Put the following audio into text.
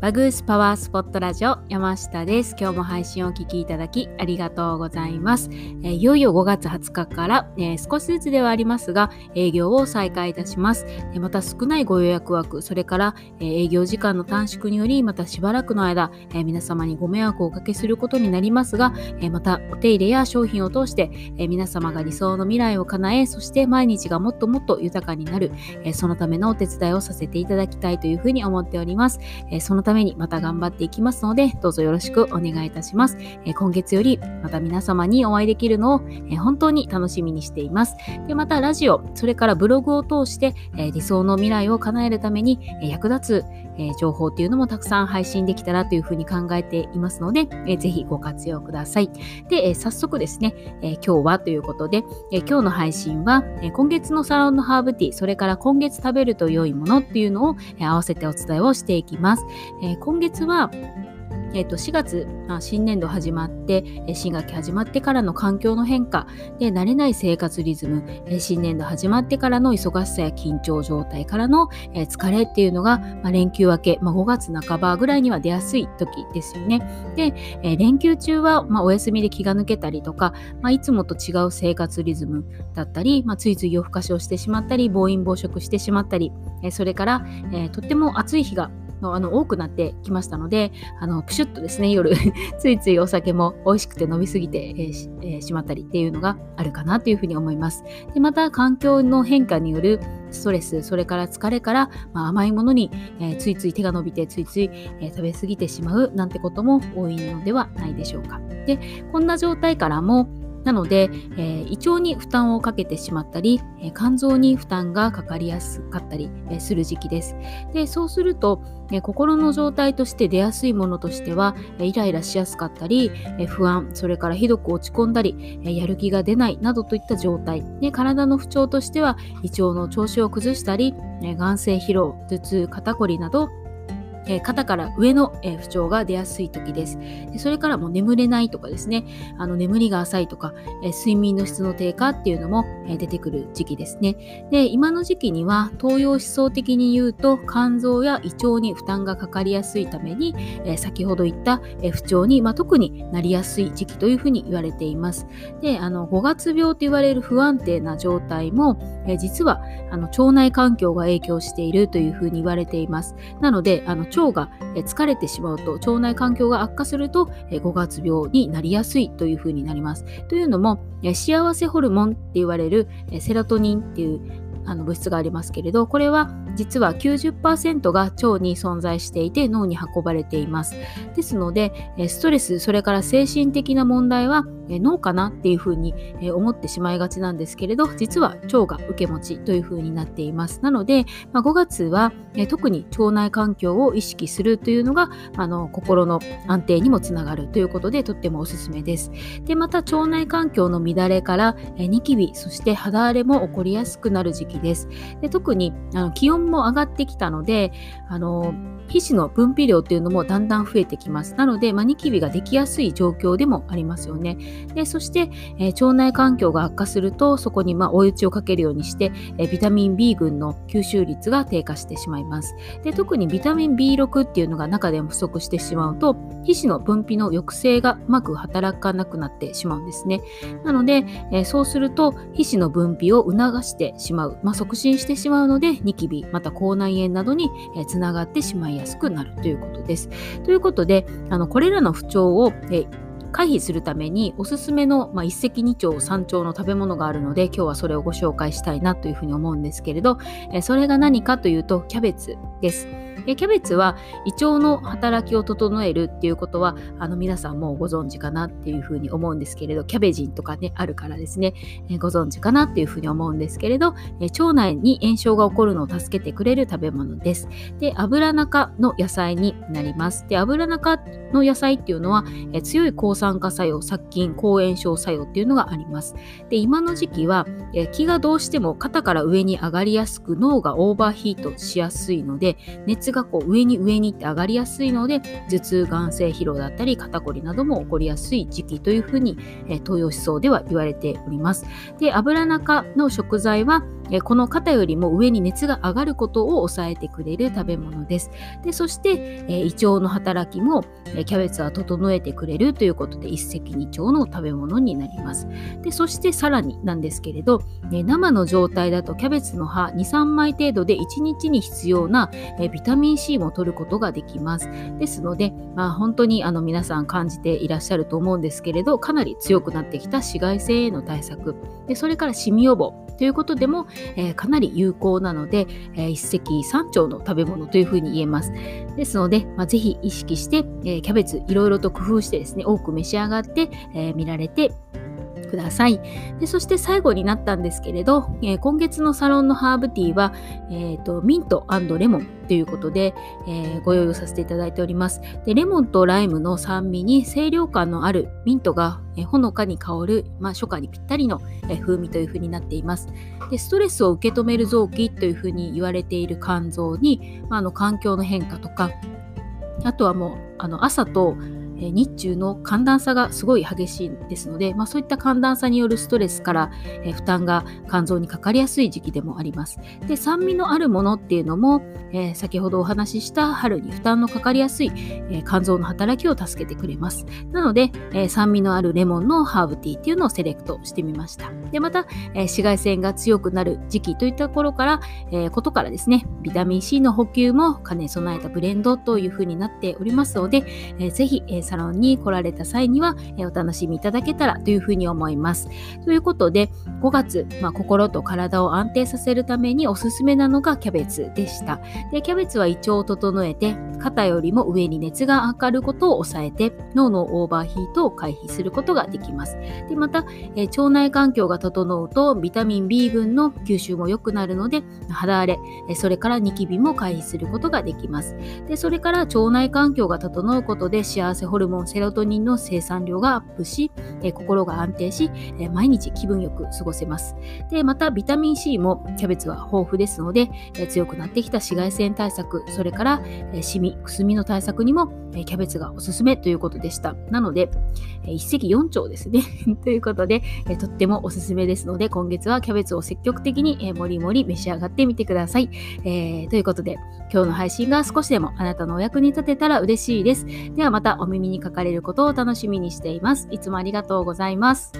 バグースパワースポットラジオ山下です。今日も配信をお聞きいただきありがとうございます。え、いよいよ5月20日から、え、少しずつではありますが営業を再開いたします。えまた少ないご予約枠、それから、え営業時間の短縮によりまたしばらくの間、え皆様にご迷惑をおかけすることになりますが、えまたお手入れや商品を通して、え皆様が理想の未来を叶え、そして毎日がもっともっと豊かになる、えそのためのお手伝いをさせていただきたいというふうに思っております。えそのためにまた頑張っていきますので、どうぞよろしくお願いいたします。え今月よりまた皆様にお会いできるのを、え本当に楽しみにしています。で、またラジオ、それからブログを通して、え理想の未来を叶えるために、え役立つ、え情報っていうのもたくさん配信できたらというふうに考えていますので、えぜひご活用ください。で、え早速ですね、え今日はということで、え今日の配信は、え今月のサロンのハーブティー、それから今月食べると良いものっていうのを、え合わせてお伝えをしていきます。え今月は、えー、と4月、まあ、新年度始まって、え新学期始まってからの環境の変化で慣れない生活リズム、え新年度始まってからの忙しさや緊張状態からの、え疲れっていうのが、まあ、連休明け、まあ、5月半ばぐらいには出やすい時ですよね。で、え連休中は、まあ、お休みで気が抜けたりとか、まあ、いつもと違う生活リズムだったり、まあ、ついつい夜更かしをしてしまったり暴飲暴食してしまったり、えそれから、えとっても暑い日がのあの多くなってきましたので、あのプシュッとですね、夜 ついついお酒も美味しくて飲みすぎて、えーしえー、しまったりっていうのがあるかなというふうに思います。でまた、環境の変化によるストレス、それから疲れから、まあ、甘いものに、えー、ついつい手が伸びて、ついつい、えー、食べ過ぎてしまうなんてことも多いのではないでしょうか。で、こんな状態からも、なので、え、胃腸に負担をかけてしまったり、え、肝臓に負担がかかりやすかったり、え、する時期です。でそうすると、え心の状態として出やすいものとしては、えイライラしやすかったり、え不安、それからひどく落ち込んだり、えやる気が出ないなどといった状態。で体の不調としては胃腸の調子を崩したり、え眼性疲労、頭痛、肩こりなどえー、肩から上の、えー、不調が出やすい時ですで。それからもう眠れないとかですね、あの眠りが浅いとか、え、睡眠の質の低下っていうのも、え出てくる時期ですね。で、今の時期には東洋思想的に言うと肝臓や胃腸に負担がかかりやすいために、え先ほど言った、え不調に、まあ、特になりやすい時期というふうに言われています。で、あの5月病と言われる不安定な状態も、え実はあの腸内環境が影響しているというふうに言われています。なので、あの腸が疲れてしまうと腸内環境が悪化すると5月病になりやすいというふうになります。というのも幸せホルモンって言われるセロトニンっていうあの物質がありますけれどこれは実は90%が腸に存在していて脳に運ばれていますですのでストレスそれから精神的な問題は脳かなっていうふうに思ってしまいがちなんですけれど実は腸が受け持ちというふうになっていますなので、まあ、5月は特に腸内環境を意識するというのがあの心の安定にもつながるということでとってもおすすめですでまた腸内環境の乱れからニキビそして肌荒れも起こりやすくなる時期ですで特にあの気温も上がってきたのであの皮脂の分泌量っていうのもだんだん増えてきます。なので、まあ、ニキビができやすい状況でもありますよね。でそして、えー、腸内環境が悪化すると、そこにま追い打ちをかけるようにして、えー、ビタミン B 群の吸収率が低下してしまいます。で特にビタミン B6 っていうのが中でも不足してしまうと、皮脂の分泌の抑制がうまく働かなくなってしまうんですね。なので、えー、そうすると、皮脂の分泌を促してしまう、まあ、促進してしまうので、ニキビ、また口内炎などに、つながってしまいやすくなるということです。ということで、あのこれらの不調を、え回避するためにおすすめの、まあ、一石二鳥三鳥の食べ物があるので今日はそれをご紹介したいなというふうに思うんですけれど、えそれが何かというとキャベツです。キャベツは胃腸の働きを整えるっていうことはあの皆さんもご存知かなっていうふうに思うんですけれどキャベジンとかねあるからですね、えご存知かなっていうふうに思うんですけれど、え腸内に炎症が起こるのを助けてくれる食べ物です。で油中の野菜になります。で油中の野菜っていうのは、え強い抗酸化作用殺菌抗炎症作用っていうのがあります。で今の時期は、え気がどうしても肩から上に上がりやすく脳がオーバーヒートしやすいので熱がこう上に上にって上がりやすいので頭痛眼性疲労だったり肩こりなども起こりやすい時期というふうに、えー、東洋思想では言われております。で油中の食材はえこの肩よりも上に熱が上がることを抑えてくれる食べ物です。でそして、え胃腸の働きも、えキャベツは整えてくれるということで一石二鳥の食べ物になります。でそしてさらになんですけれど、え生の状態だとキャベツの葉2、3枚程度で1日に必要な、えビタミン C も取ることができます。ですので、まあ、本当にあの皆さん感じていらっしゃると思うんですけれど、かなり強くなってきた紫外線への対策、でそれからシミ予防ということでも、えー、かなり有効なので、えー、一石三鳥の食べ物というふうに言えます。ですので、まあ、ぜひ意識して、えー、キャベツいろいろと工夫してですね、多く召し上がって、え見られてください。でそして最後になったんですけれど、えー、今月のサロンのハーブティーは、えーと、ミントレモンということで、えー、ご用意させていただいております。でレモンとライムの酸味に清涼感のあるミントが、えー、ほのかに香る、まあ、初夏にぴったりの、えー、風味というふうになっています。でストレスを受け止める臓器というふうに言われている肝臓に、まあ、あの環境の変化とかあとはもうあの朝とえ日中の寒暖差がすごい激しいですので、まあ、そういった寒暖差によるストレスから、え負担が肝臓にかかりやすい時期でもあります。で酸味のあるものっていうのも、えー、先ほどお話しした春に負担のかかりやすい、えー、肝臓の働きを助けてくれます。なので、えー、酸味のあるレモンのハーブティーっていうのをセレクトしてみました。でまた、え紫外線が強くなる時期といったところから、えことからですねビタミン C の補給も兼ね備えたブレンドというふうになっておりますので、えー、ぜひ、えサロンに来られた際には、えお楽しみいただけたらというふうに思います。ということで、5月、まあ、心と体を安定させるためにおすすめなのがキャベツでした。でキャベツは胃腸を整えて、肩よりも上に熱が上がることを抑えて、脳のオーバーヒートを回避することができます。でまた、え腸内環境が整うと、ビタミン B 群の吸収も良くなるので、肌荒れ、えそれからニキビも回避することができます。でそれから腸内環境が整うことで幸せホルモンセロトニンの生産量がアップし、え心が安定し、え毎日気分よく過ごせます。で、またビタミン C もキャベツは豊富ですので、え強くなってきた紫外線対策、それから、えシミ、くすみの対策にも、えキャベツがおすすめということでした。なので、え一石四鳥ですね。ということで、えとってもおすすめですので、今月はキャベツを積極的に、えもりもり召し上がってみてください。えー、ということで、今日の配信が少しでもあなたのお役に立てたら嬉しいです。ではまたお耳ににかかれることを楽しみにしています。いつもありがとうございます。